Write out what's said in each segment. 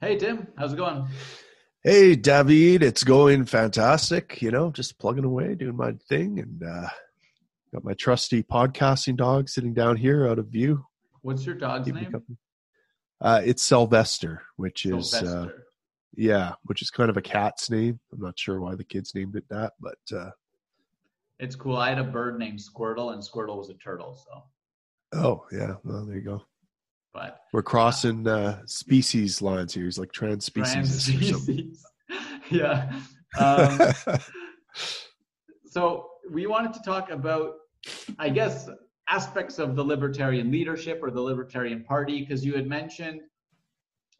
Hey, Tim. How's it going? Hey, David. It's going fantastic. You know, just plugging away, doing my thing, and uh, got my trusty podcasting dog sitting down here out of view. What's your dog's name? Uh, it's Sylvester, which is uh, yeah, which is kind of a cat's name. I'm not sure why the kids named it that, but uh, It's cool. I had a bird named Squirtle, and Squirtle was a turtle. So, oh yeah, well there you go. But We're crossing uh, species lines here. He's like trans species or something. species. yeah. Um, so we wanted to talk about, I guess, aspects of the libertarian leadership or the Libertarian Party, because you had mentioned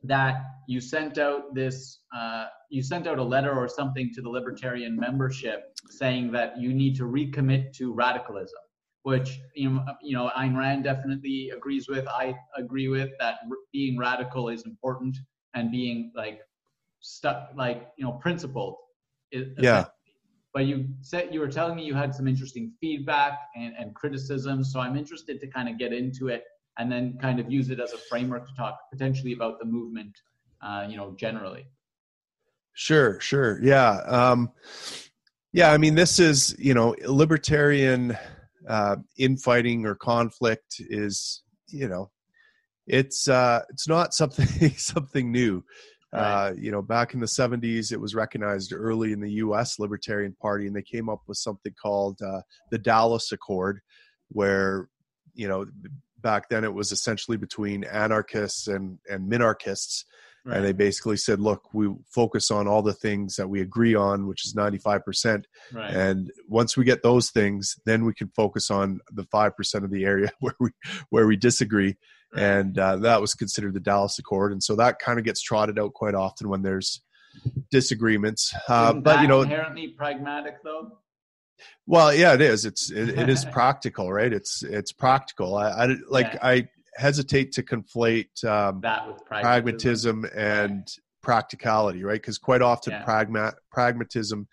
that you sent out this, uh, you sent out a letter or something to the Libertarian membership saying that you need to recommit to radicalism, which you know, you know, Ayn Rand definitely agrees with. I agree with that. r- Being radical is important, and being like stuck, like you know, principled. Yeah. But you said you were telling me you had some interesting feedback and, and criticism, so I'm interested to kind of get into it and then kind of use it as a framework to talk potentially about the movement, uh, you know, generally. Sure, sure. Yeah. Um, yeah, I mean, this is, you know, libertarian uh, infighting or conflict is, you know, it's uh, it's not something something new. Uh, you know, back in the 70s, it was recognized early in the U.S. Libertarian Party, and they came up with something called uh, the Dallas Accord, where, you know, back then it was essentially between anarchists and and minarchists, and they basically said, "Look, we focus on all the things that we agree on, which is 95 percent, right. and once we get those things, then we can focus on the five percent of the area where we where we disagree." right. And uh, that was considered the Dallas Accord, and so that kind of gets trotted out quite often when there's disagreements. Uh, but that you know, inherently pragmatic though. well, yeah, it is. It's it, it is practical, right? It's it's practical. I, I like Yeah. I hesitate to conflate. Um, That with pragmatism. pragmatism and practicality, right? Because quite often Yeah. pragma- pragmatism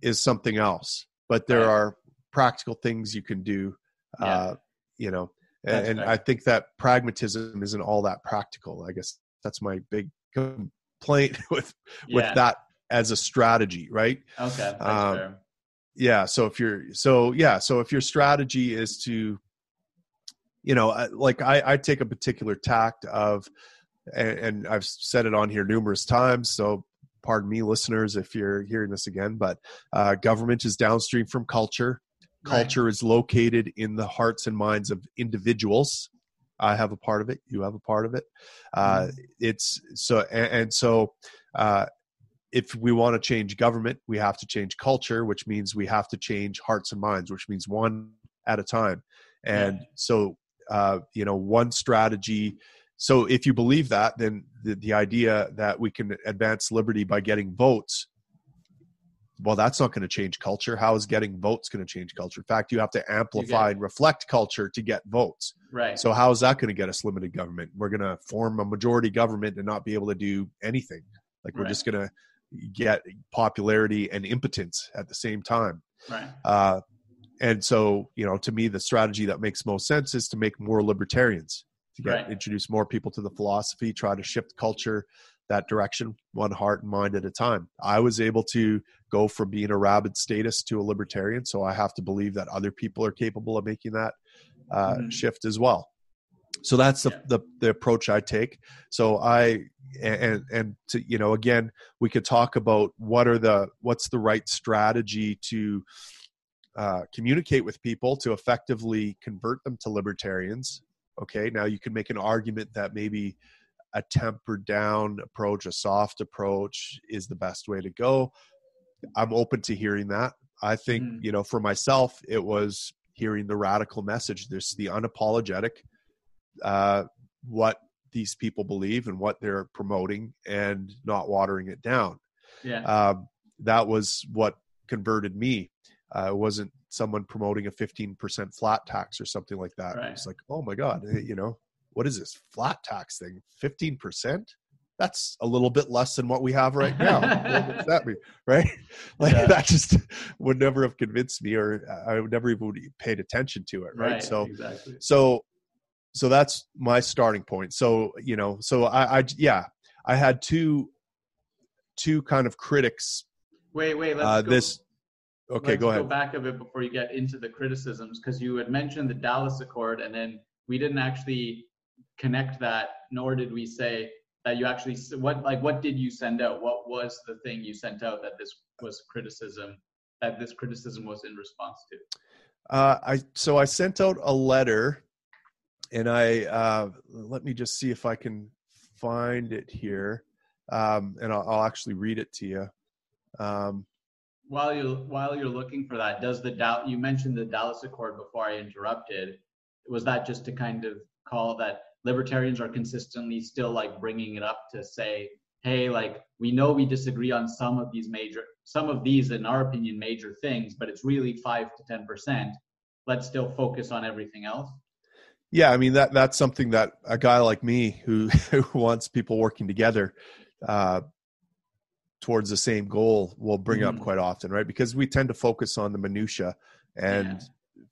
is something else, but there Right. are practical things you can do. Yeah. Uh, you know, and, That's and fair. I think that pragmatism isn't all that practical. I guess that's my big complaint with with that as a strategy, right? Okay, um, yeah so if you're so yeah so if your strategy is to you know like i i take a particular tact of and, and i've said it on here numerous times so pardon me listeners if you're hearing this again but uh, government is downstream from culture. Right. culture is located in the hearts and minds of individuals. I have a part of it you have a part of it. Uh, it's so and, and so uh, if we want to change government we have to change culture which means we have to change hearts and minds which means one at a time. And Yeah. so uh, you know one strategy. So if you believe that then the, the idea that we can advance liberty by getting votes well that's not going to change culture. How is getting votes going to change culture? In fact you have to amplify and reflect culture to get votes. Right. so how is that going to get us limited government? We're going to form a majority government and not be able to do anything. Like we're Right. just going to get popularity and impotence at the same time. Right. uh, and so you know to me the strategy that makes most sense is to make more libertarians to get Right. introduce more people to the philosophy try to shift culture that direction one heart and mind at a time i was able to go from being a rabid statist to a libertarian so i have to believe that other people are capable of making that uh, Mhm. shift as well so that's the, Yeah. the the approach i take so i and and to you know again we could talk about what are the what's the right strategy to uh, communicate with people to effectively convert them to libertarians okay now you can make an argument that maybe a tempered down approach a soft approach is the best way to go i'm open to hearing that i think Mhm. you know for myself it was hearing the radical message there's the unapologetic uh, what these people believe and what they're promoting and not watering it down Yeah. um, that was what converted me. Uh, it wasn't someone promoting a 15% flat tax or something like that. Right. It's like, oh my God, eh, you know, what is this flat tax thing? 15%? That's a little bit less than what we have right now. what does that mean? Right? Like Yeah. that just would never have convinced me or I would never even paid attention to it. Right. So, exactly. so so that's my starting point so you know so i i yeah I had two two kind of critics. Wait, wait. Let's Uh, go, this okay, go ahead. go back a bit before you get into the criticisms because you had mentioned the Dallas Accord, and then we didn't actually connect that, nor did we say that you actually what like what did you send out? What was the thing you sent out that this was criticism? That this criticism was in response to? Uh, I so I sent out a letter, and I uh, let me just see if I can find it here, um, and I'll, I'll actually read it to you. Um, While you while you're looking for that, does the doubt you mentioned the Dallas Accord before I interrupted? Was that just to kind of call that libertarians are consistently still like bringing it up to say, hey, like we know we disagree on some of these major, some of these, in our opinion, major things, but it's really five to ten percent. Let's still focus on everything else. yeah, I mean that that's something that a guy like me who who wants people working together uh, towards the same goal will bring Mhm. up quite often, right? Because we tend to focus on the minutia and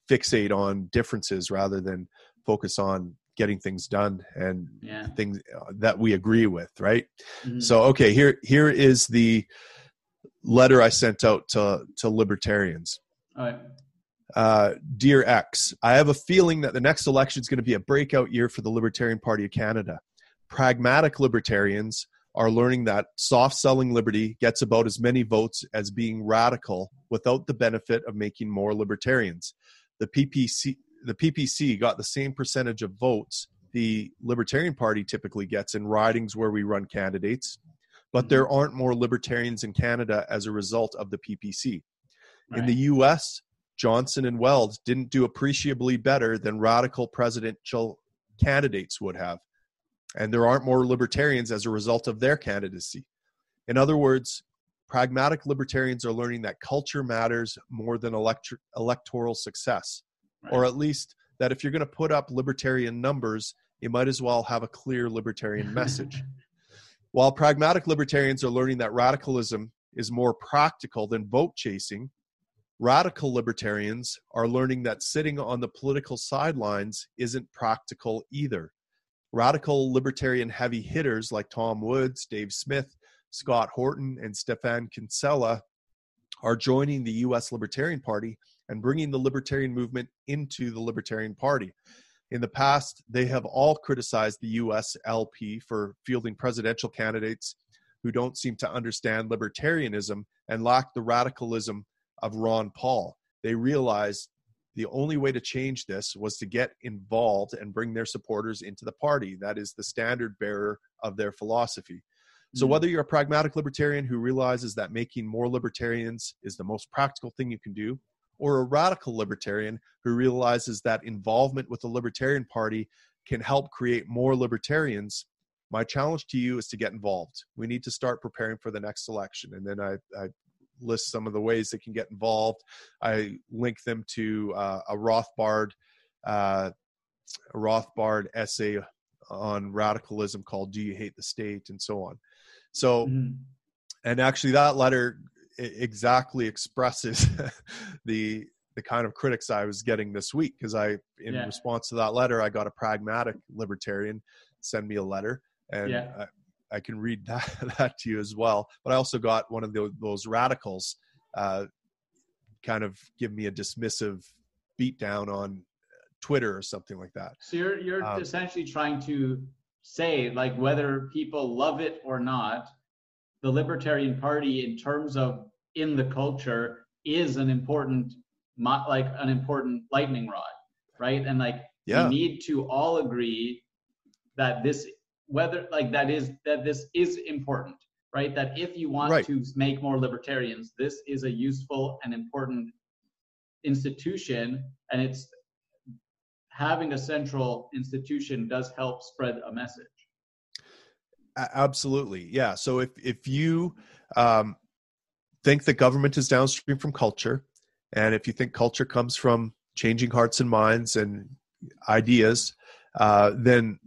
fixate on differences rather than focus on getting things done and Yeah. things uh, that we agree with, right? Mhm. So okay, here here is the letter I sent out to to libertarians. All right. Uh, Dear X, I have a feeling that the next election is going to be a breakout year for the Libertarian Party of Canada. Pragmatic libertarians are learning that soft selling liberty gets about as many votes as being radical without the benefit of making more libertarians. The PPC the PPC got the same percentage of votes the Libertarian Party typically gets in ridings where we run candidates, but there mm-hmm. aren't more libertarians in Canada as a result of the PPC. In the US, Johnson and Weld didn't do appreciably better than radical presidential candidates would have. And there aren't more libertarians as a result of their candidacy. In other words, pragmatic libertarians are learning that culture matters more than elect- electoral success, Right. or at least that if you're going to put up libertarian numbers, you might as well have a clear libertarian message. While pragmatic libertarians are learning that radicalism is more practical than vote chasing, radical libertarians are learning that sitting on the political sidelines isn't practical either. Radical libertarian heavy hitters like Tom Woods, Dave Smith, Scott Horton, and Stephan Kinsella are joining the US Libertarian Party and bringing the libertarian movement into the Libertarian Party. In the past, they have all criticized the US LP for fielding presidential candidates who don't seem to understand libertarianism and lack the radicalism of Ron Paul. They realized the only way to change this was to get involved and bring their supporters into the party. That is the standard bearer of their philosophy. So, Mhm. whether you're a pragmatic libertarian who realizes that making more libertarians is the most practical thing you can do, or a radical libertarian who realizes that involvement with the Libertarian Party can help create more libertarians, my challenge to you is to get involved. We need to start preparing for the next election. And then I, I list some of the ways they can get involved. I link them to uh, a Rothbard, uh, a Rothbard essay on radicalism called "Do You Hate the State?" and so on. So, Mhm. and actually, that letter exactly expresses the the kind of critics I was getting this week because I, in Yeah. response to that letter, I got a pragmatic libertarian send me a letter, and Yeah. I, can read that that to you as well. But I also got one of those, those radicals uh, kind of give me a dismissive beatdown on Twitter or something like that. So you're you're Um, essentially trying to say like whether people love it or not, the Libertarian Party in terms of in the culture is an important like an important lightning rod, right? And like Yeah. we need to all agree that this whether like that is that this is important, right? That if you want Right. to make more libertarians, this is a useful and important institution and it's having a central institution does help spread a message. Absolutely yeah so if if you um, think that government is downstream from culture and if you think culture comes from changing hearts and minds and ideas uh, then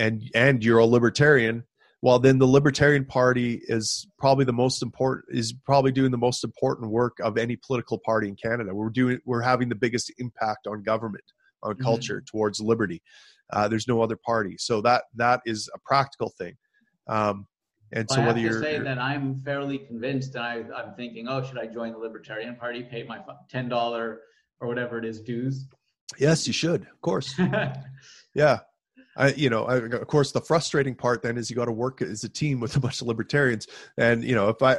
and and you're a libertarian well then the libertarian party is probably the most important is probably doing the most important work of any political party in canada we're doing we're having the biggest impact on government on Mhm. culture towards liberty uh, there's no other party so that that is a practical thing um, And Well, so I have whether to you're, say you're- that I'm fairly convinced, and I, I'm thinking, oh, should I join the Libertarian Party, pay my ten dollar or whatever it is dues? yes, you should, of course. Yeah. I, you know, I, of course, the frustrating part then is you got to work as a team with a bunch of libertarians. And, you know, if I,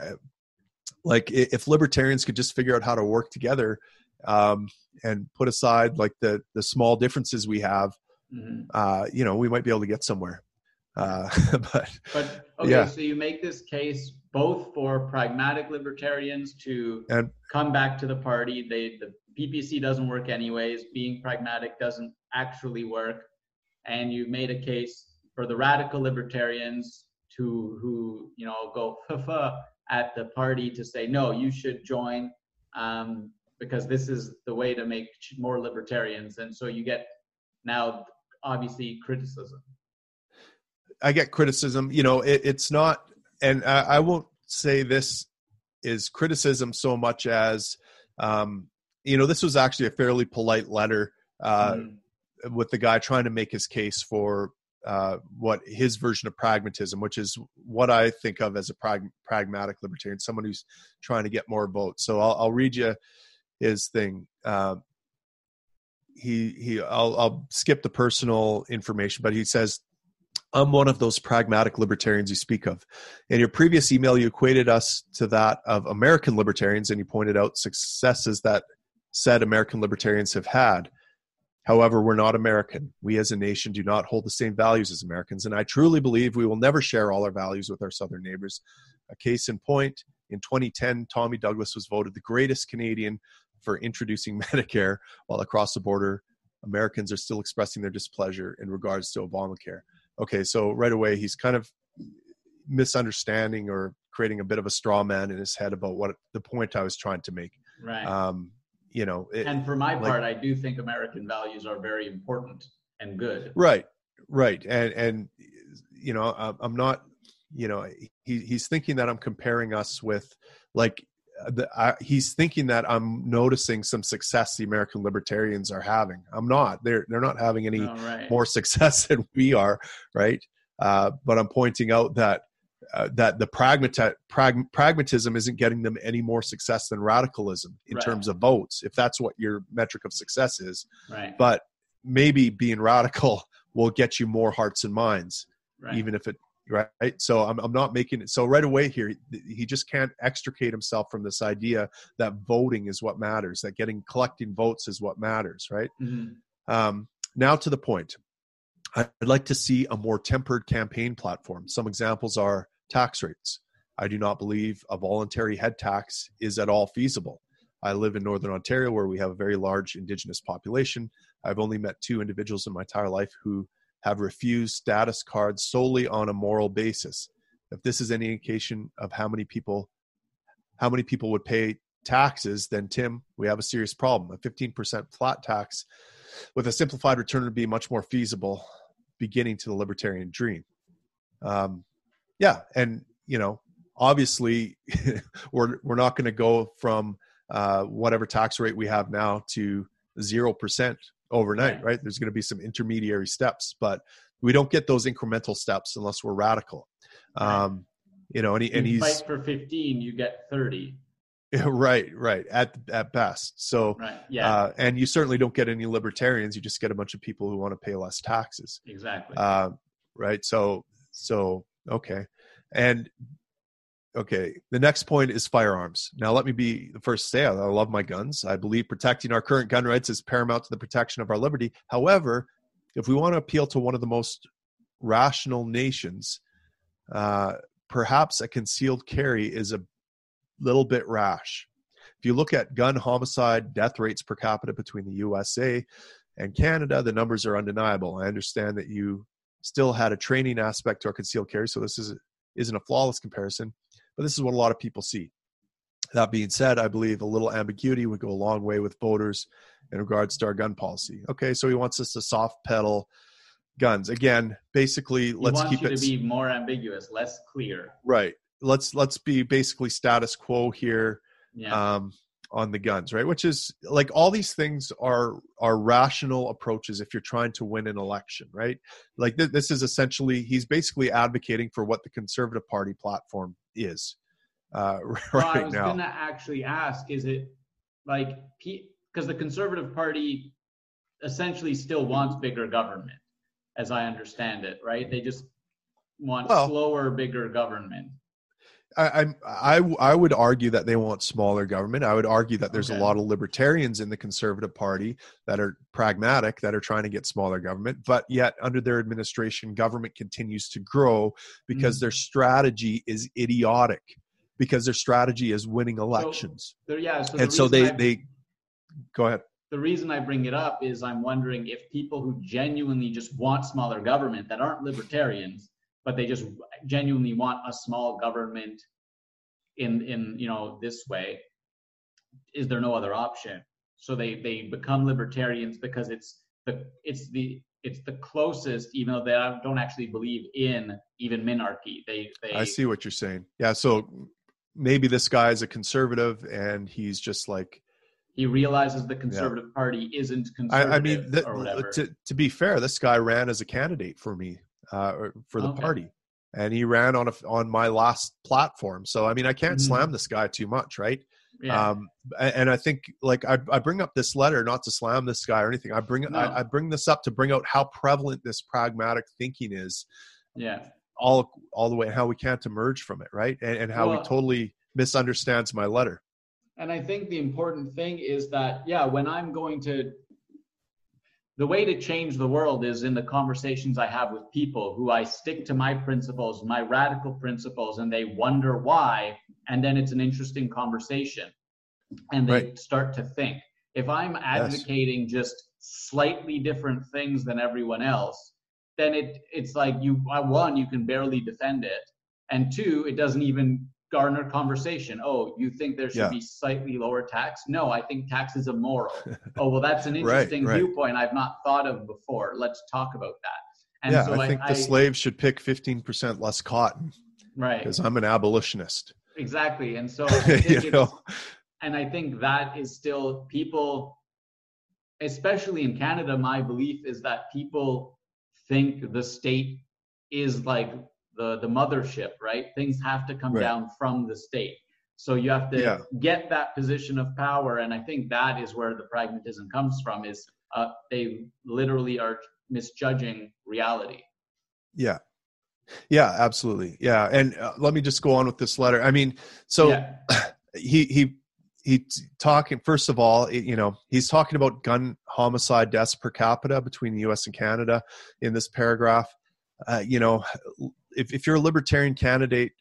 like, if libertarians could just figure out how to work together um, and put aside like the, the small differences we have, Mhm. uh, you know, we might be able to get somewhere. Uh, but But okay, Yeah. so you make this case both for pragmatic libertarians to And- come back to the party. They the PPC doesn't work anyways. Being pragmatic doesn't actually work, and you made a case for the radical libertarians to who you know go at the party to say no, you should join um, because this is the way to make more libertarians, and so you get now obviously criticism. I get criticism. You know, it, it's not, and I, I won't say this is criticism so much as, um, you know, this was actually a fairly polite letter uh, Mm. With the guy trying to make his case for uh, what his version of pragmatism, which is what I think of as a prag- pragmatic libertarian, someone who's trying to get more votes. So I'll, I'll read you his thing. Uh, he he I'll, I'll skip the personal information, but he says I'm one of those pragmatic libertarians you speak of. In your previous email, you equated us to that of American libertarians, and you pointed out successes that said American libertarians have had. However, we're not American. We as a nation do not hold the same values as Americans, and I truly believe we will never share all our values with our southern neighbors. A case in point in 2010, Tommy Douglas was voted the greatest Canadian for introducing Medicare, while across the border, Americans are still expressing their displeasure in regards to Obamacare okay so right away he's kind of misunderstanding or creating a bit of a straw man in his head about what the point i was trying to make Right. um you know it, and for my like- part, I do think American values are very important and good. right right and and you know I'm- not you know he, he's thinking that i'm comparing us with like the, I, he's thinking that i'm noticing some success the american libertarians are having i'm not they're they're not having any All right. more success than we are, right? Uh, but I'm pointing out that uh, that the pragmati- prag- pragmatism isn't getting them any more success than radicalism in Right. terms of votes, if that's what your metric of success is. right. But maybe being radical will get you more hearts and minds, right. even if it right. So I'm I'm not making it. So right away here, he just can't extricate himself from this idea that voting is what matters, that getting collecting votes is what matters, right? Mhm. Um, now to the point. I'd like to see a more tempered campaign platform. Some examples are tax rates. I do not believe a voluntary head tax is at all feasible. I live in Northern Ontario where we have a very large Indigenous population. I've only met two individuals in my entire life who have refused status cards solely on a moral basis. If this is any indication of how many people how many people would pay taxes, then Tim, we have a serious problem. A 15% flat tax with a simplified return would be much more feasible beginning to the libertarian dream. Um, yeah, and you know, obviously, we're we're not going to go from uh, whatever tax rate we have now to zero percent overnight, Right. right? There's going to be some intermediary steps, but we don't get those incremental steps unless we're radical. Right. Um, you know, and, he, and he's fight for 15, you get 30. right, right at at best. So, Right. Yeah. uh, and you certainly don't get any libertarians. You just get a bunch of people who want to pay less taxes. exactly. Uh, right. So, so okay, and okay. The next point is firearms. Now, let me be the first to say I love my guns. I believe protecting our current gun rights is paramount to the protection of our liberty. However, if we want to appeal to one of the most rational nations, uh, perhaps a concealed carry is a little bit rash. If you look at gun homicide death rates per capita between the USA and Canada, the numbers are undeniable. I understand that you still had a training aspect to our concealed carry, so this is, isn't a flawless comparison, but this is what a lot of people see. That being said, I believe a little ambiguity would go a long way with voters in regards to our gun policy. Okay, so he wants us to soft pedal guns. Again, basically, let's keep you it to be more ambiguous, less clear. right. Let's let's be basically status quo here. Yeah. Um, on the guns, right? Which is like all these things are are rational approaches if you're trying to win an election, right? Like th- this is essentially he's basically advocating for what the Conservative Party platform is uh, right well, I was now. gonna actually ask: Is it like because the Conservative Party essentially still wants bigger government, as I understand it, right? They just want well, slower, bigger government. I, I I would argue that they want smaller government. I would argue that there's okay. a lot of libertarians in the Conservative Party that are pragmatic, that are trying to get smaller government. But yet, under their administration, government continues to grow because mm. their strategy is idiotic. Because their strategy is winning elections. So, yeah, so and so they I, they go ahead. The reason I bring it up is I'm wondering if people who genuinely just want smaller government that aren't libertarians but they just genuinely want a small government in in you know this way. Is there no other option? So they they become libertarians because it's the it's the it's the closest even though they don't actually believe in even minarchy. They, they i see what you're saying. Yeah so maybe this guy is a conservative and he's just like he realizes the conservative yeah. party isn't conservative I, I mean to, to be fair this guy ran as a candidate for me uh, for the okay. party, and he ran on a, on my last platform. So I mean, I can't mm-hmm. slam this guy too much, right? Yeah. Um, and I think like I, I bring up this letter not to slam this guy or anything. I bring no. I, I bring this up to bring out how prevalent this pragmatic thinking is. Yeah. All all the way how we can't emerge from it, right? And, and how well, he totally misunderstands my letter. And I think the important thing is that yeah, when I'm going to the way to change the world is in the conversations I have with people who I stick to my principles, my radical principles, and they wonder why. And then it's an interesting conversation and they right. start to think. If I'm advocating yes. just slightly different things than everyone else, then it it's like you uh, one you can barely defend it, and two it doesn't even garner conversation. Oh, you think there should yeah. be slightly lower tax? No, I think tax is immoral. oh, well, that's an interesting right, right. viewpoint I've not thought of before. Let's talk about that. And yeah, so I think I, the I, slaves should pick 15% less cotton. Right. Because I'm an abolitionist. Exactly. And so, you know, and I think that is still people, especially in Canada, my belief is that people think the state is like the the mothership, right? Things have to come right. down from the state. So you have to yeah. get that position of power, and I think that is where the pragmatism comes from. Is uh, they literally are misjudging reality. Yeah, yeah, absolutely. Yeah, and uh, let me just go on with this letter. I mean, so yeah. he he he's talking first of all you know he's talking about gun homicide deaths per capita between the us and canada in this paragraph uh, you know if, if you're a libertarian candidate,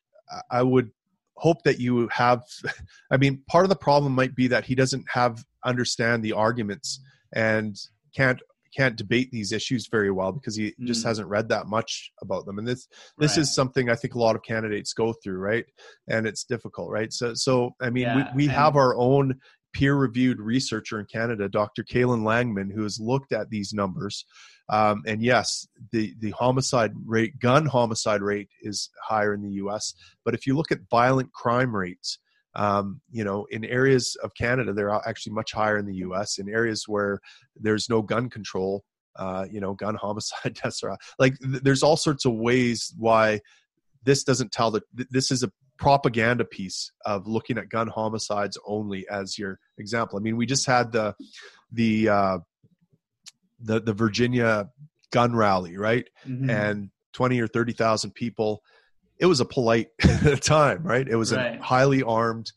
I would hope that you have. I mean, part of the problem might be that he doesn't have understand the arguments and can't can't debate these issues very well because he mm. just hasn't read that much about them and this this right. is something i think a lot of candidates go through right and it's difficult right so so i mean yeah, we, we have our own peer reviewed researcher in Canada, Dr. Caillin Langmann, who has looked at these numbers. Um, and yes, the, the homicide rate, gun homicide rate is higher in the US. But if you look at violent crime rates, um, you know, in areas of Canada, they're actually much higher in the US. In areas where there's no gun control, uh, you know, gun homicide deaths are like, th- there's all sorts of ways why this doesn't tell that th- this is a propaganda piece of looking at gun homicides only as your example. I mean, we just had the the uh, the the Virginia gun rally, right? Mm-hmm. And twenty or thirty thousand people. It was a polite time, right? It was right. a highly armed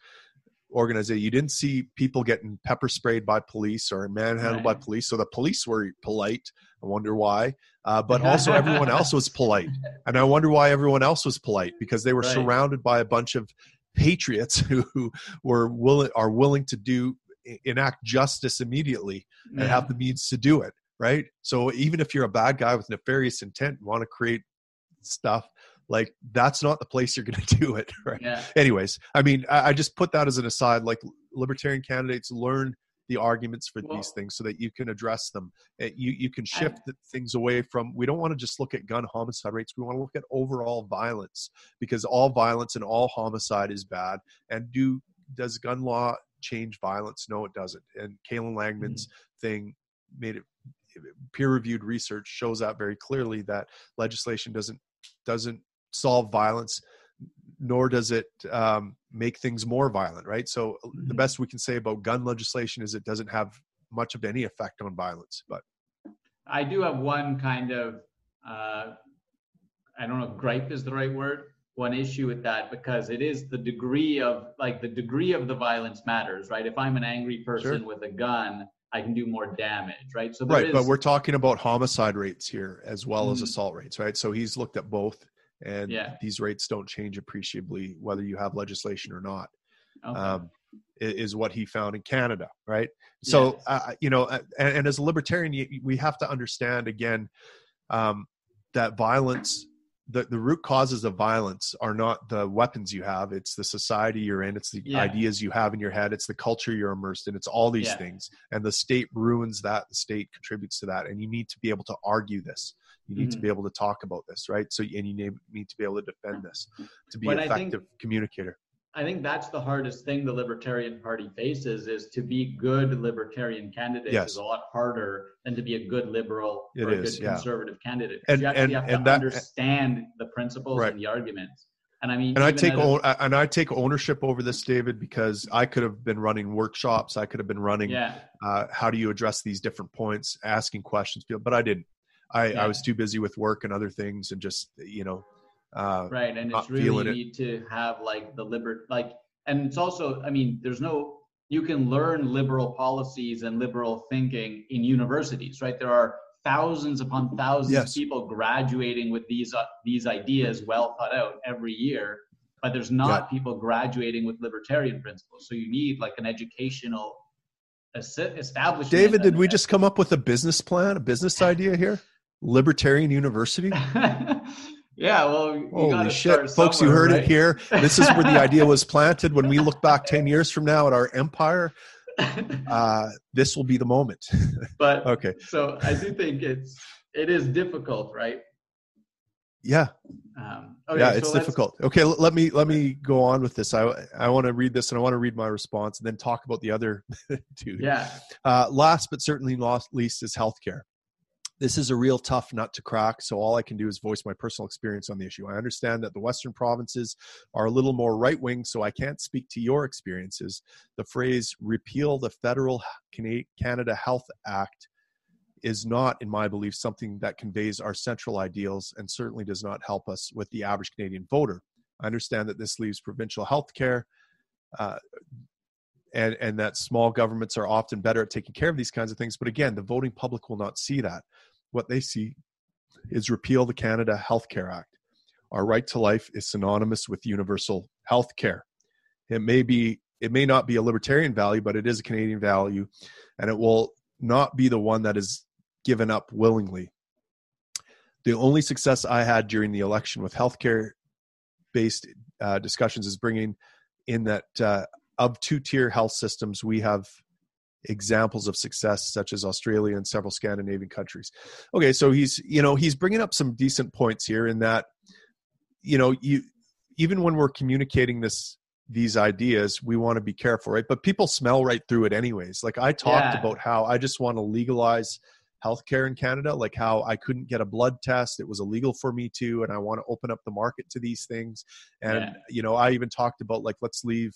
organization. You didn't see people getting pepper sprayed by police or manhandled right. by police. So the police were polite. I wonder why. Uh, but also everyone else was polite, and I wonder why everyone else was polite because they were right. surrounded by a bunch of patriots who, who were willing are willing to do enact justice immediately and yeah. have the means to do it. Right. So even if you're a bad guy with nefarious intent and want to create stuff, like that's not the place you're going to do it right yeah. anyways i mean I, I, just put that as an aside like libertarian candidates learn the arguments for well, these things so that you can address them. Eh, you you can shift I, things away from. We don't want to just look at gun homicide rates. We want to look at overall violence because all violence and all homicide is bad. And do does gun law change violence? No, it doesn't. And Caillin Langmann's mm-hmm. thing made it peer-reviewed research shows out very clearly that legislation doesn't doesn't solve violence nor does it um, make things more violent right so mm-hmm. the best we can say about gun legislation is it doesn't have much of any effect on violence but i do have one kind of uh, i don't know if gripe is the right word one issue with that because it is the degree of like the degree of the violence matters right if i'm an angry person sure. with a gun I can do more damage, right? So right, is, but we're talking about homicide rates here as well mm-hmm. as assault rates, right? So he's looked at both, and yeah. these rates don't change appreciably whether you have legislation or not. Okay. Um, is what he found in Canada, right? So yes. uh, you know, and, and, as a libertarian, we have to understand again um, that violence the, the root causes of violence are not the weapons you have it's the society you're in it's the yeah. ideas you have in your head it's the culture you're immersed in it's all these yeah. things and the state ruins that the state contributes to that and you need to be able to argue this you need mm-hmm. to be able to talk about this right so and you need to be able to defend this to be an effective think, communicator I think that's the hardest thing the Libertarian Party faces is to be good libertarian candidates yes. is a lot harder than to be a good liberal it or a is, good yeah. conservative candidate. And, you actually and, have to that, understand the principles right. and the arguments. And I mean, and I take and I take ownership over this, David, because I could have been running workshops. I could have been running. Yeah. Uh, how do you address these different points? Asking questions, but I didn't. I, yeah. I was too busy with work and other things, and just you know uh, right, and it's really need to have like the liber like, and it's also, I mean, there's no you can learn liberal policies and liberal thinking in universities, right? There are thousands upon thousands yes. of people graduating with these uh, these ideas well thought out every year, but there's not yeah. people graduating with libertarian principles. So you need like an educational establishment. David, did we just come up with a business plan, a business idea here? Libertarian University? Yeah, well, holy shit, folks! You heard right? it here. This is where the idea was planted. When we look back ten years from now at our empire, uh, this will be the moment. but okay, so I do think it's it is difficult, right? Yeah. Um, okay, yeah, it's so difficult. Okay, let me let me go on with this. I I want to read this and I want to read my response and then talk about the other two. Yeah. Uh, last but certainly not least is healthcare this is a real tough nut to crack. So all I can do is voice my personal experience on the issue. I understand that the Western provinces are a little more right wing, so I can't speak to your experiences. The phrase repeal the federal Canada Health Act is not, in my belief, something that conveys our central ideals and certainly does not help us with the average Canadian voter. I understand that this leaves provincial health care. Uh, and, and that small governments are often better at taking care of these kinds of things. But again, the voting public will not see that what they see is repeal the Canada Health Care Act. Our right to life is synonymous with universal health care. It may be it may not be a libertarian value, but it is a Canadian value, and it will not be the one that is given up willingly. The only success I had during the election with healthcare based uh, discussions is bringing in that uh, of two tier health systems, we have examples of success such as australia and several scandinavian countries. Okay so he's you know he's bringing up some decent points here in that you know you even when we're communicating this these ideas we want to be careful right? But people smell right through it anyways. Like i talked yeah. about how i just want to legalize healthcare in Canada, like how I couldn't get a blood test. It was illegal for me to, and I want to open up the market to these things. And, yeah. you know, I even talked about like, let's leave.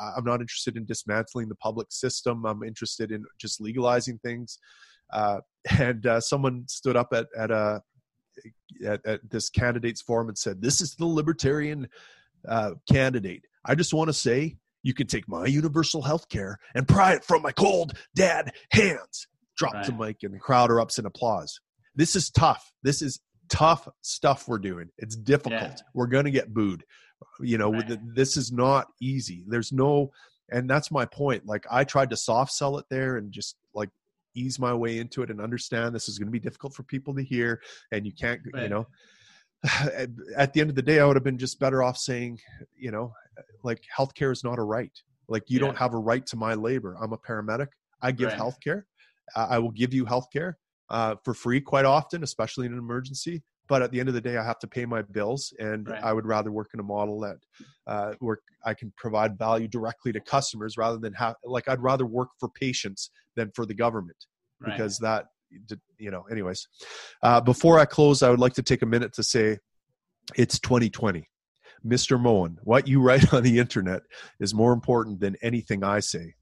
Uh, I'm not interested in dismantling the public system. I'm interested in just legalizing things. Uh, and uh, someone stood up at, at a, at, at, this candidates forum and said, this is the libertarian uh, candidate. I just want to say you can take my universal health care and pry it from my cold dad hands drops right. the mic and the crowd erupts in applause. This is tough. This is tough stuff we're doing. It's difficult. Yeah. We're going to get booed. You know, right. this is not easy. There's no, and that's my point. Like I tried to soft sell it there and just like ease my way into it and understand this is going to be difficult for people to hear and you can't, right. you know, at the end of the day, I would have been just better off saying, you know, like healthcare is not a right. Like you yeah. don't have a right to my labor. I'm a paramedic. I give right. healthcare. I will give you health care uh, for free quite often, especially in an emergency. But at the end of the day, I have to pay my bills, and right. I would rather work in a model that uh, where I can provide value directly to customers rather than have like I'd rather work for patients than for the government Right. because that you know anyways uh, before i close i would like to take a minute to say it's 2020 mr moen what you write on the internet is more important than anything i say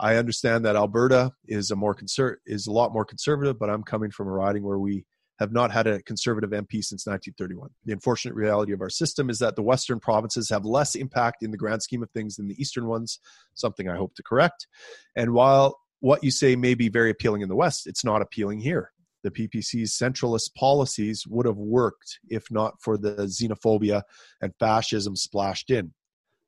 i understand that alberta is a more conser- is a lot more conservative but i'm coming from a riding where we have not had a conservative mp since 1931 the unfortunate reality of our system is that the western provinces have less impact in the grand scheme of things than the eastern ones something i hope to correct and while what you say may be very appealing in the West, it's not appealing here. The PPC's centralist policies would have worked if not for the xenophobia and fascism splashed in.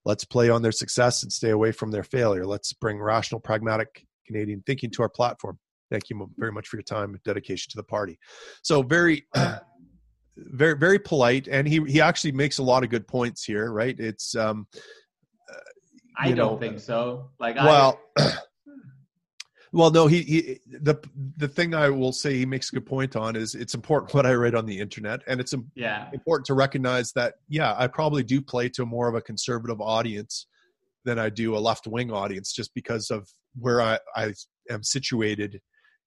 Let's play on their success and stay away from their failure. Let's bring rational, pragmatic Canadian thinking to our platform. Thank you very much for your time and dedication to the party. So very, very, very polite, and he he actually makes a lot of good points here. Right? It's um, I don't know, think so. Like, well. Well, no, he, he the the thing I will say he makes a good point on is it's important what I read on the internet, and it's yeah, important to recognize that yeah, I probably do play to more of a conservative audience than I do a left wing audience, just because of where I, I am situated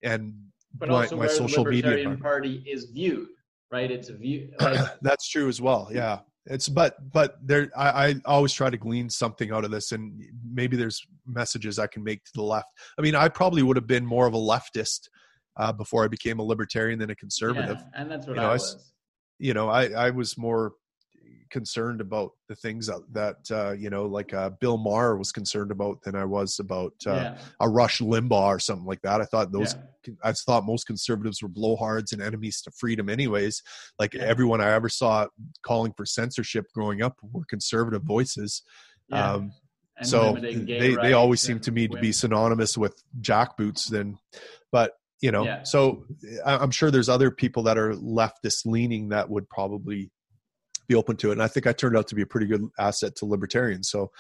and but my, also my where social the media. Libertarian environment. Party is viewed, right? It's a view. Like, That's true as well. Yeah. It's but but there I, I always try to glean something out of this and maybe there's messages I can make to the left. I mean, I probably would have been more of a leftist uh, before I became a libertarian than a conservative. yeah, and that's what You know, I I was. You know, I I was more concerned about the things that, that uh, you know, like uh, Bill Maher was concerned about than I was about uh, yeah, a Rush Limbaugh or something like that. I thought those yeah. I thought most conservatives were blowhards and enemies to freedom, anyways. Like Yeah. everyone I ever saw calling for censorship growing up were conservative voices. Um, And so they, they always seem to me to be synonymous with jackboots. Then, but you know, Yeah. so I'm sure there's other people that are leftist leaning that would probably be open to it. And I think I turned out to be a pretty good asset to libertarians. So,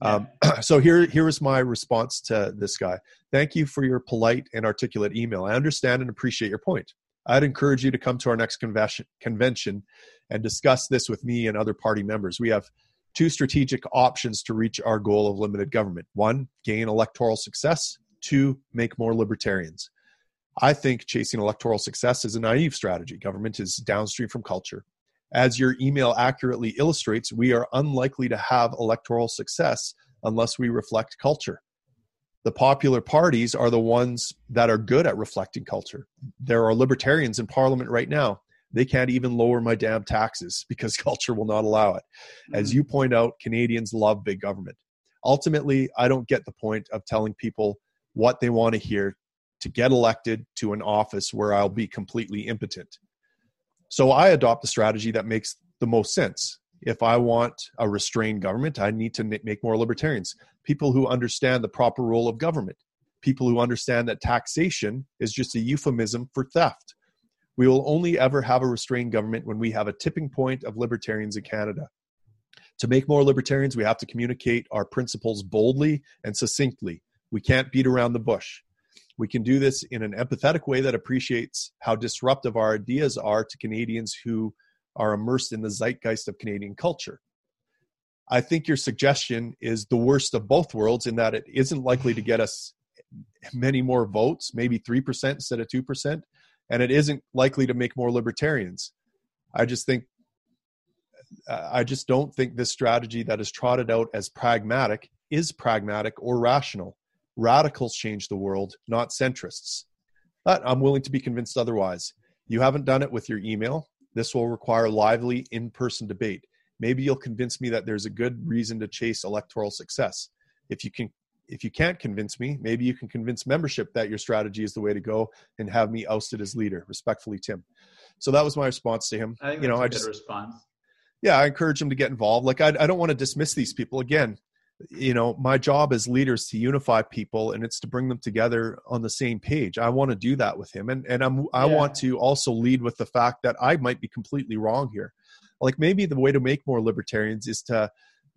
um, so here here is my response to this guy. Thank you for your polite and articulate email. I understand and appreciate your point. I'd encourage you to come to our next convention convention and discuss this with me and other party members. We have two strategic options to reach our goal of limited government. One, gain electoral success. Two, make more libertarians. I think chasing electoral success is a naive strategy. Government is downstream from culture. As your email accurately illustrates, we are unlikely to have electoral success unless we reflect culture. The popular parties are the ones that are good at reflecting culture. There are libertarians in parliament right now. They can't even lower my damn taxes because culture will not allow it. As Mm. you point out, Canadians love big government. Ultimately, I don't get the point of telling people what they want to hear to get elected to an office where I'll be completely impotent. So I adopt the strategy that makes the most sense. If I want a restrained government, I need to make more libertarians, people who understand the proper role of government, people who understand that taxation is just a euphemism for theft. We will only ever have a restrained government when we have a tipping point of libertarians in Canada. To make more libertarians, we have to communicate our principles boldly and succinctly. We can't beat around the bush. We can do this in an empathetic way that appreciates how disruptive our ideas are to Canadians who are immersed in the zeitgeist of Canadian culture. I think your suggestion is the worst of both worlds in that it isn't likely to get us many more votes, maybe 3% instead of 2%, and it isn't likely to make more libertarians. I just think I just don't think this strategy that is trotted out as pragmatic is pragmatic or rational. Radicals change the world, not centrists. But I'm willing to be convinced otherwise. You haven't done it with your email. This will require lively in person debate. Maybe you'll convince me that there's a good reason to chase electoral success. If you can if you can't convince me, maybe you can convince membership that your strategy is the way to go and have me ousted as leader. Respectfully, Tim. So that was my response to him. I think you know, I good just response. yeah, I encourage them to get involved. Like I, I don't want to dismiss these people. Again, you know, my job as leaders to unify people, and it's to bring them together on the same page. I want to do that with him, and and I'm I Yeah. want to also lead with the fact that I might be completely wrong here. Like maybe the way to make more libertarians is to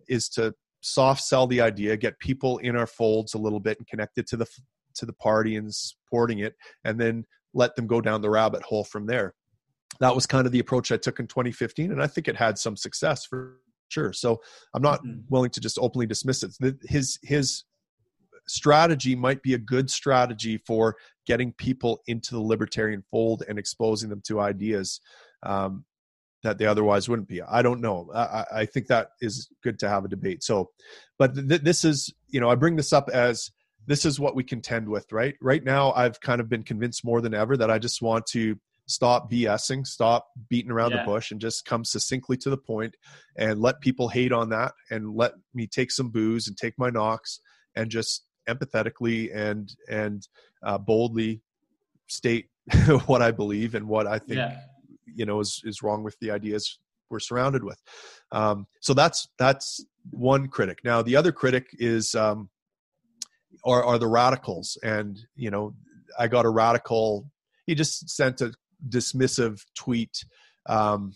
is to soft sell the idea, get people in our folds a little bit and connected to the to the party and supporting it, and then let them go down the rabbit hole from there that was kind of the approach I took in 2015, and I think it had some success for sure. So I'm not mm-hmm. willing to just openly dismiss it. His his strategy might be a good strategy for getting people into the libertarian fold and exposing them to ideas um, that they otherwise wouldn't be. I don't know. I, I, think that is good to have a debate. So, but th- this is, you know, I bring this up as this is what we contend with, right? Right now, I've kind of been convinced more than ever that I just want to stop BSing, stop beating around yeah. the bush, and just come succinctly to the point and let people hate on that and let me take some booze and take my knocks and just empathetically and and uh, boldly state what I believe and what I think yeah. you know is is wrong with the ideas we're surrounded with. Um, so that's that's one critic. Now the other critic is um, are are the radicals, and you know I got a radical. He just sent a dismissive tweet um,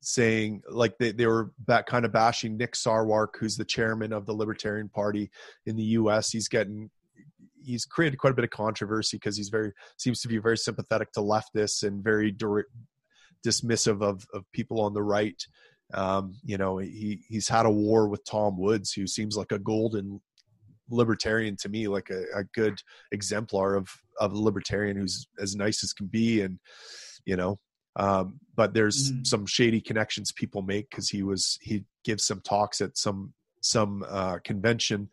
saying like they, they were back kind of bashing Nick Sarwark, who's the chairman of the Libertarian Party in the U.S. He's getting he's created quite a bit of controversy because he's very seems to be very sympathetic to leftists and very dir- dismissive of of people on the right. Um, you know, he he's had a war with Tom Woods, who seems like a golden libertarian to me, like a, a good exemplar of of a libertarian who's as nice as can be, and you know, um, but there's mm. some shady connections people make because he was he gives some talks at some some uh, convention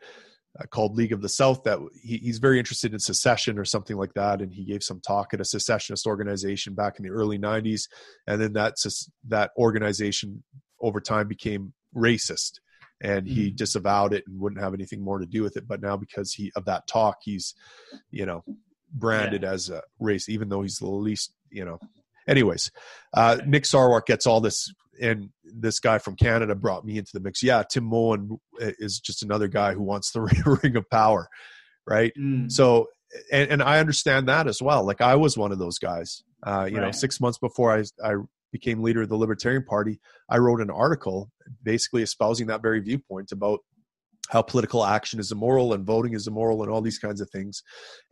uh, called League of the South that he, he's very interested in secession or something like that, and he gave some talk at a secessionist organization back in the early '90s, and then that that organization over time became racist, and he mm-hmm. disavowed it and wouldn't have anything more to do with it. But now because he of that talk, he's you know branded yeah. as a race, even though he's the least you know anyways, uh, Nick Sarwark gets all this, and this guy from Canada brought me into the mix. Yeah, Tim Moen is just another guy who wants the ring of power, right? Mm. So, and, and, I understand that as well. Like I was one of those guys. Uh, you right. know, six months before I, I became leader of the Libertarian Party, I wrote an article basically espousing that very viewpoint about how political action is immoral and voting is immoral and all these kinds of things.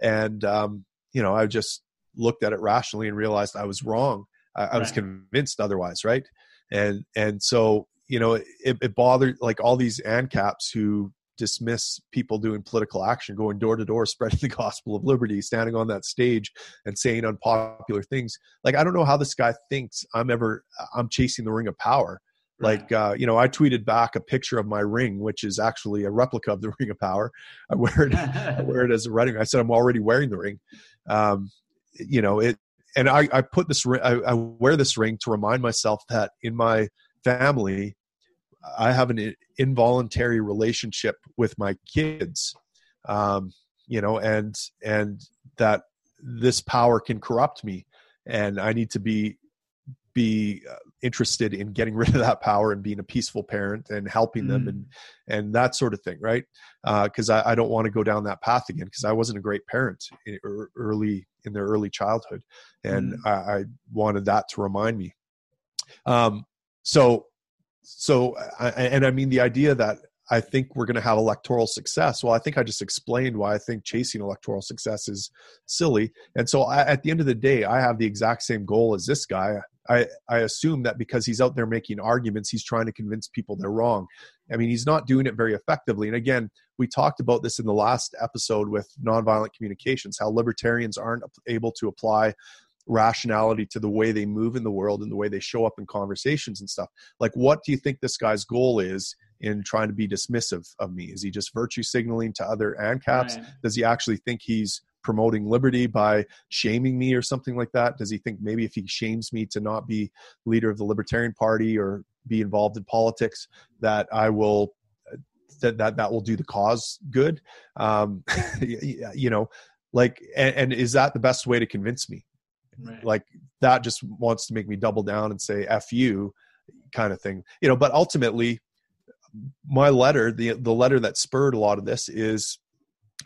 And um, you know, I just looked at it rationally and realized I was wrong. I, I was convinced otherwise, right? And and so you know it, it bothered like all these ANCAPs who dismiss people doing political action, going door to door, spreading the gospel of liberty, standing on that stage and saying unpopular things. Like I don't know how this guy thinks I'm ever I'm chasing the ring of power. Like uh, you know, I tweeted back a picture of my ring, which is actually a replica of the Ring of Power. I wear it, I wear it as a wedding. I said I'm already wearing the ring, um, you know it and I, I put this I, I wear this ring to remind myself that in my family I have an involuntary relationship with my kids, um, you know, and and that this power can corrupt me, and I need to be be uh, interested in getting rid of that power and being a peaceful parent and helping mm. them and and that sort of thing right because uh, I, I, don't want to go down that path again because i wasn't a great parent in, early in their early childhood and mm. I, I, wanted that to remind me um so so and i mean the idea that I think we're going to have electoral success. Well, I think I just explained why I think chasing electoral success is silly. And so, I, at the end of the day, I have the exact same goal as this guy. I, I assume that because he's out there making arguments, he's trying to convince people they're wrong. I mean, he's not doing it very effectively. And again, we talked about this in the last episode with nonviolent communications, how libertarians aren't able to apply rationality to the way they move in the world and the way they show up in conversations and stuff. Like, what do you think this guy's goal is in trying to be dismissive of me? Is he just virtue signaling to other ANCAPs? Right. Does he actually think he's promoting liberty by shaming me or something like that? Does he think maybe if he shames me to not be leader of the Libertarian Party or be involved in politics, that I will that that that will do the cause good? Um, you know, like, and, and, is that the best way to convince me? Right. Like that just wants to make me double down and say "f you," kind of thing. You know, but ultimately, my letter, the the letter that spurred a lot of this, is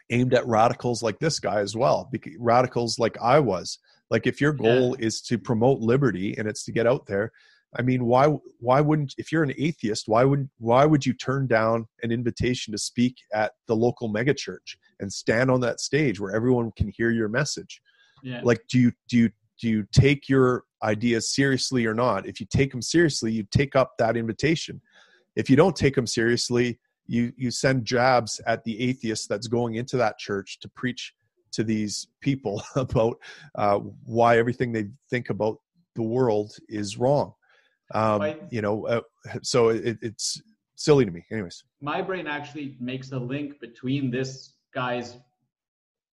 aimed at radicals like this guy as well radicals like i was like if your goal yeah. is to promote liberty and it's to get out there i mean why why wouldn't if you're an atheist why would why would you turn down an invitation to speak at the local megachurch and stand on that stage where everyone can hear your message yeah. like do you do you do you take your ideas seriously or not if you take them seriously you take up that invitation if you don't take them seriously, you you send jabs at the atheist that's going into that church to preach to these people about uh, why everything they think about the world is wrong. Um, you know, uh, so it, it's silly to me. Anyways, my brain actually makes a link between this guy's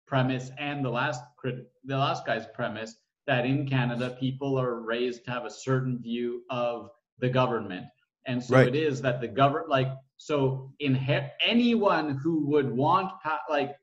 premise and the last the last guy's premise that in Canada people are raised to have a certain view of the government, and so right. it is that the government like so in anyone who would want like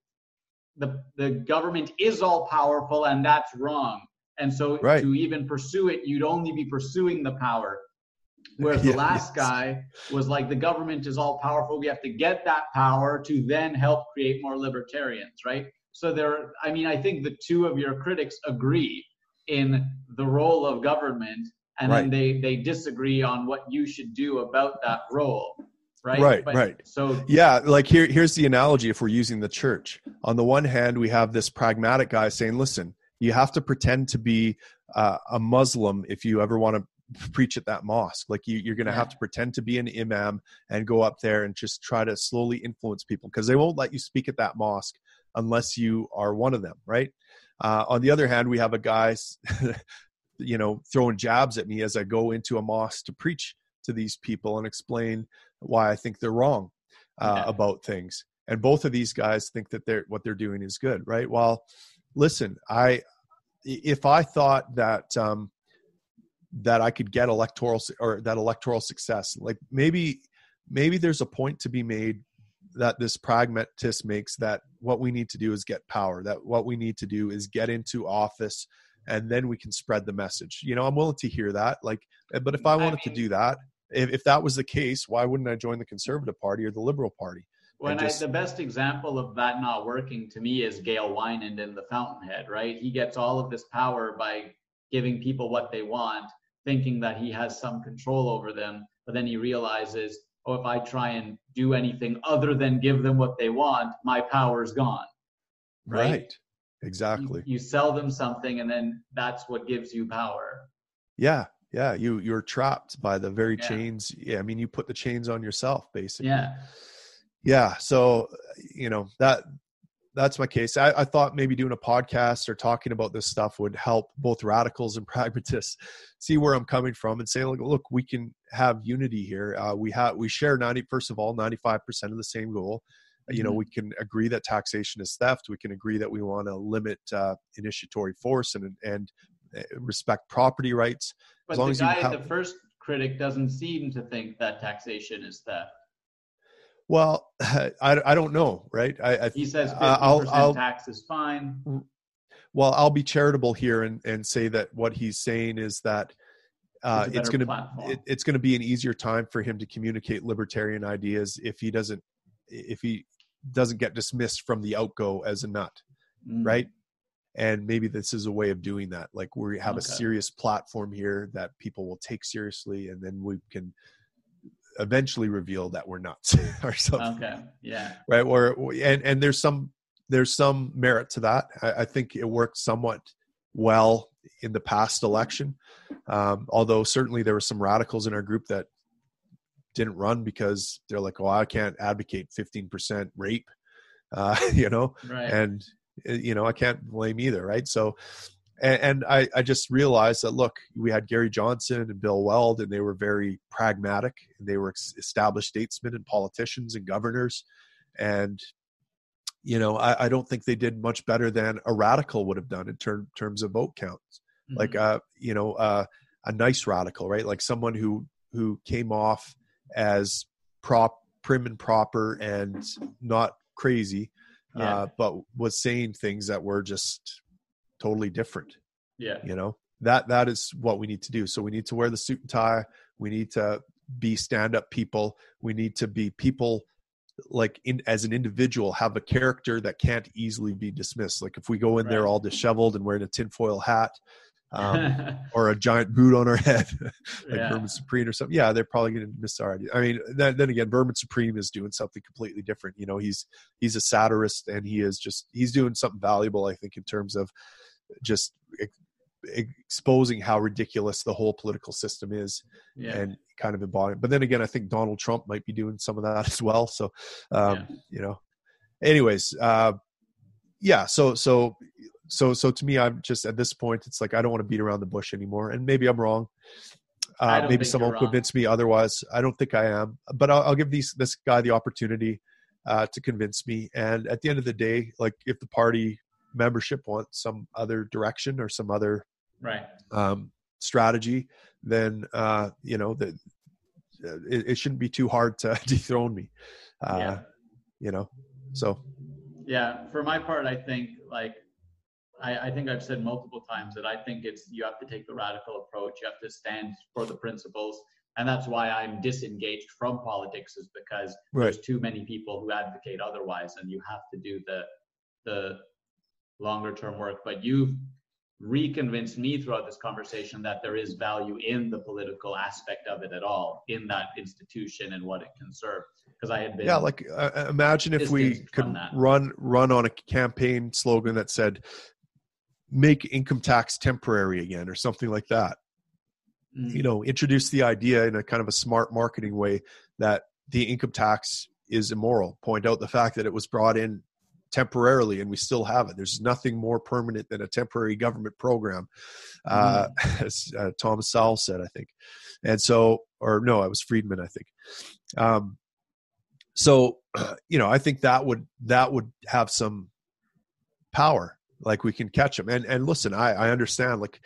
the the government is all powerful and that's wrong and so right. to even pursue it you'd only be pursuing the power whereas the last yes. guy was like the government is all powerful we have to get that power to then help create more libertarians right so there i mean i think the two of your critics agree in the role of government and right. then they they disagree on what you should do about that role right? Right but, right. so yeah like here here's the analogy if we're using the church. On the one hand we have this pragmatic guy saying listen you have to pretend to be uh, a muslim if you ever want to preach at that mosque. Like you, you're going to have to pretend to be an imam and go up there and just try to slowly influence people because they won't let you speak at that mosque unless you are one of them right uh, on the other hand we have a guy you know throwing jabs at me as i go into a mosque to preach to these people and explain why I think they're wrong uh, yeah. about things. And both of these guys think that they're what they're doing is good, right? Well, listen, I if I thought that um, that I could get electoral or that electoral success, like maybe maybe there's a point to be made that this pragmatist makes that what we need to do is get power that what we need to do is get into office and then we can spread the message you know i'm willing to hear that like eh, but if i wanted I mean, to do that if, if that was the case, why wouldn't I join the Conservative Party or the Liberal Party? When just, I, the best example of that not working to me is Gail Wynand in the Fountainhead, right? He gets all of this power by giving people what they want, thinking that he has some control over them, but then he realizes, oh, if I try and do anything other than give them what they want, my power is gone. Right. right. Exactly. You, you sell them something, and then that's what gives you power. Yeah, yeah you you're trapped by the very yeah. chains yeah i mean you put the chains on yourself basically yeah yeah so you know that that's my case. I, I, thought maybe doing a podcast or talking about this stuff would help both radicals and pragmatists see where i'm coming from and say look, look we can have unity here. Uh, we have we share 90 first of all 95% of the same goal. You know mm-hmm. we can agree that taxation is theft. We can agree that we want to limit uh, initiatory force and and uh, respect property rights. But the guy, have, the first critic, doesn't seem to think that taxation is theft. Well, I, I don't know, right? I, I he says 50% I'll, I'll, tax is fine. Well, I'll be charitable here and, and say that what he's saying is that uh, it's going to it, it's going to be an easier time for him to communicate libertarian ideas if he doesn't if he doesn't get dismissed from the outgo as a nut, mm. right? and maybe this is a way of doing that like we have okay. a serious platform here that people will take seriously and then we can eventually reveal that we're nuts or something. Okay yeah. Right or and and there's some there's some merit to that. I, I think it worked somewhat well in the past election. Um, although certainly there were some radicals in our group that didn't run because they're like oh i can't advocate 15% rape uh, you know? Right. and uh, you know, I can't blame either, right? So, and, and I, I just realized that look, we had Gary Johnson and Bill Weld, and they were very pragmatic. And They were established statesmen and politicians and governors, and you know, I, I don't think they did much better than a radical would have done in ter- terms of vote counts. Mm-hmm. Like, uh, you know, uh, a nice radical, right? Like someone who who came off as prop prim and proper and not crazy yeah. uh, but was saying things that were just totally different. Yeah. You know, that that is what we need to do. So we need to wear the suit and tie. We need to be stand up people. We need to be people like in as an individual have a character that can't easily be dismissed. Like if we go in right. there all disheveled and wearing a tinfoil hat, um, or a giant boot on her head, like yeah. Vermin Supreme or something. Yeah, they're probably going to miss our idea. I mean, then, then again, Vermin Supreme is doing something completely different. You know, he's he's a satirist and he is just he's doing something valuable. I think in terms of just exposing how ridiculous the whole political system is Yeah. and kind of embodying. But then again, I think Donald Trump might be doing some of that as well. So, um, you know, anyways, uh, yeah. So, so, so, so to me, I'm just at this point, it's like I don't want to beat around the bush anymore. And maybe I'm wrong. Uh, maybe someone will convince me otherwise. I don't think I am, but I'll, I'll give these this guy the opportunity uh, to convince me. And at the end of the day, like if the party membership wants some other direction or some other right. um, strategy, then uh, you know that it, it shouldn't be too hard to dethrone me. Uh, yeah. You know, so Yeah. For my part, I think like I, I think I've said multiple times that I think it's you have to take the radical approach. You have to stand for the principles, and that's why I'm disengaged from politics. Is because right, there's too many people who advocate otherwise, and you have to do the the longer term work. But you've reconvinced me throughout this conversation that there is value in the political aspect of it at all, in that institution and what it can serve. Because I had been yeah. Like uh, imagine if we could run run on a campaign slogan that said "Make income tax temporary again" or something like that. Mm, you know introduce the idea in a kind of a smart marketing way that the income tax is immoral. Point out the fact that it was brought in temporarily and we still have it. There's nothing more permanent than a temporary government program uh, as uh, thomas sowell said i think. And so or no it was friedman i think. Um, so you know i think that would that would have some power like we can catch him and and listen i i understand like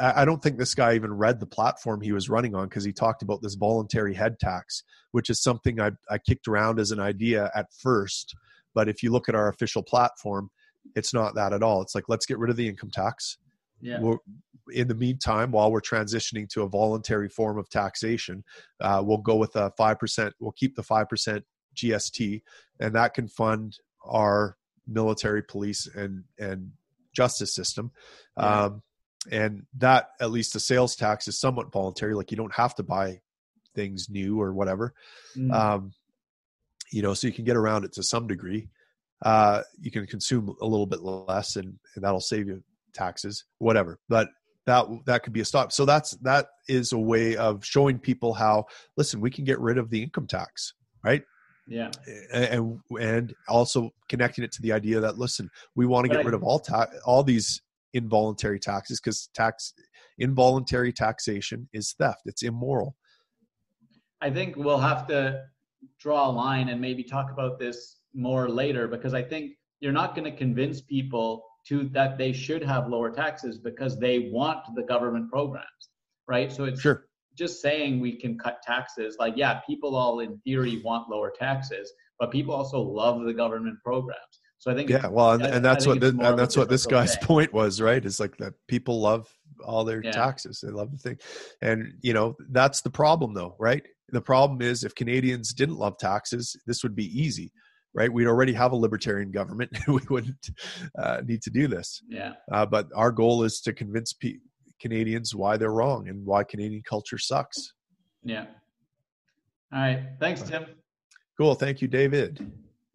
I don't think this guy even read the platform he was running on because he talked about this voluntary head tax, which is something I, I kicked around as an idea at first. But if you look at our official platform, it's not that at all. It's like, let's get rid of the income tax. yeah. We're, in the meantime, while we're transitioning to a voluntary form of taxation, uh, we'll go with a 5%, we'll keep the 5% GST, and that can fund our military, police, and, and justice system. Yeah. Um, and that, at least the sales tax, is somewhat voluntary. Like you don't have to buy things new or whatever. Mm, Um, you know, so you can get around it to some degree. Uh, you can consume a little bit less, and, and that'll save you taxes, whatever. But that that could be a stop. So that's that is a way of showing people how listen, we can get rid of the income tax, right? Yeah. And and also connecting it to the idea that listen, we want to get I- rid of all ta- all these involuntary taxes because tax involuntary taxation is theft. It's immoral. I think we'll have to draw a line and maybe talk about this more later because I think you're not going to convince people to that they should have lower taxes because they want the government programs, right? So it's Sure. Just saying we can cut taxes. Like, yeah, people all in theory want lower taxes, but people also love the government programs. So I think Yeah, well, and, and that's what the, and that's what this guy's thing. point was, right? Is like that people love all their Yeah. taxes. They love the thing, and you know that's the problem, though, right? The problem is if Canadians didn't love taxes, this would be easy, right? We'd already have a libertarian government. we wouldn't uh, need to do this. yeah. Uh, but our goal is to convince pe- Canadians why they're wrong and why Canadian culture sucks. Yeah. All right. Thanks, Tim. Cool. Thank you, David.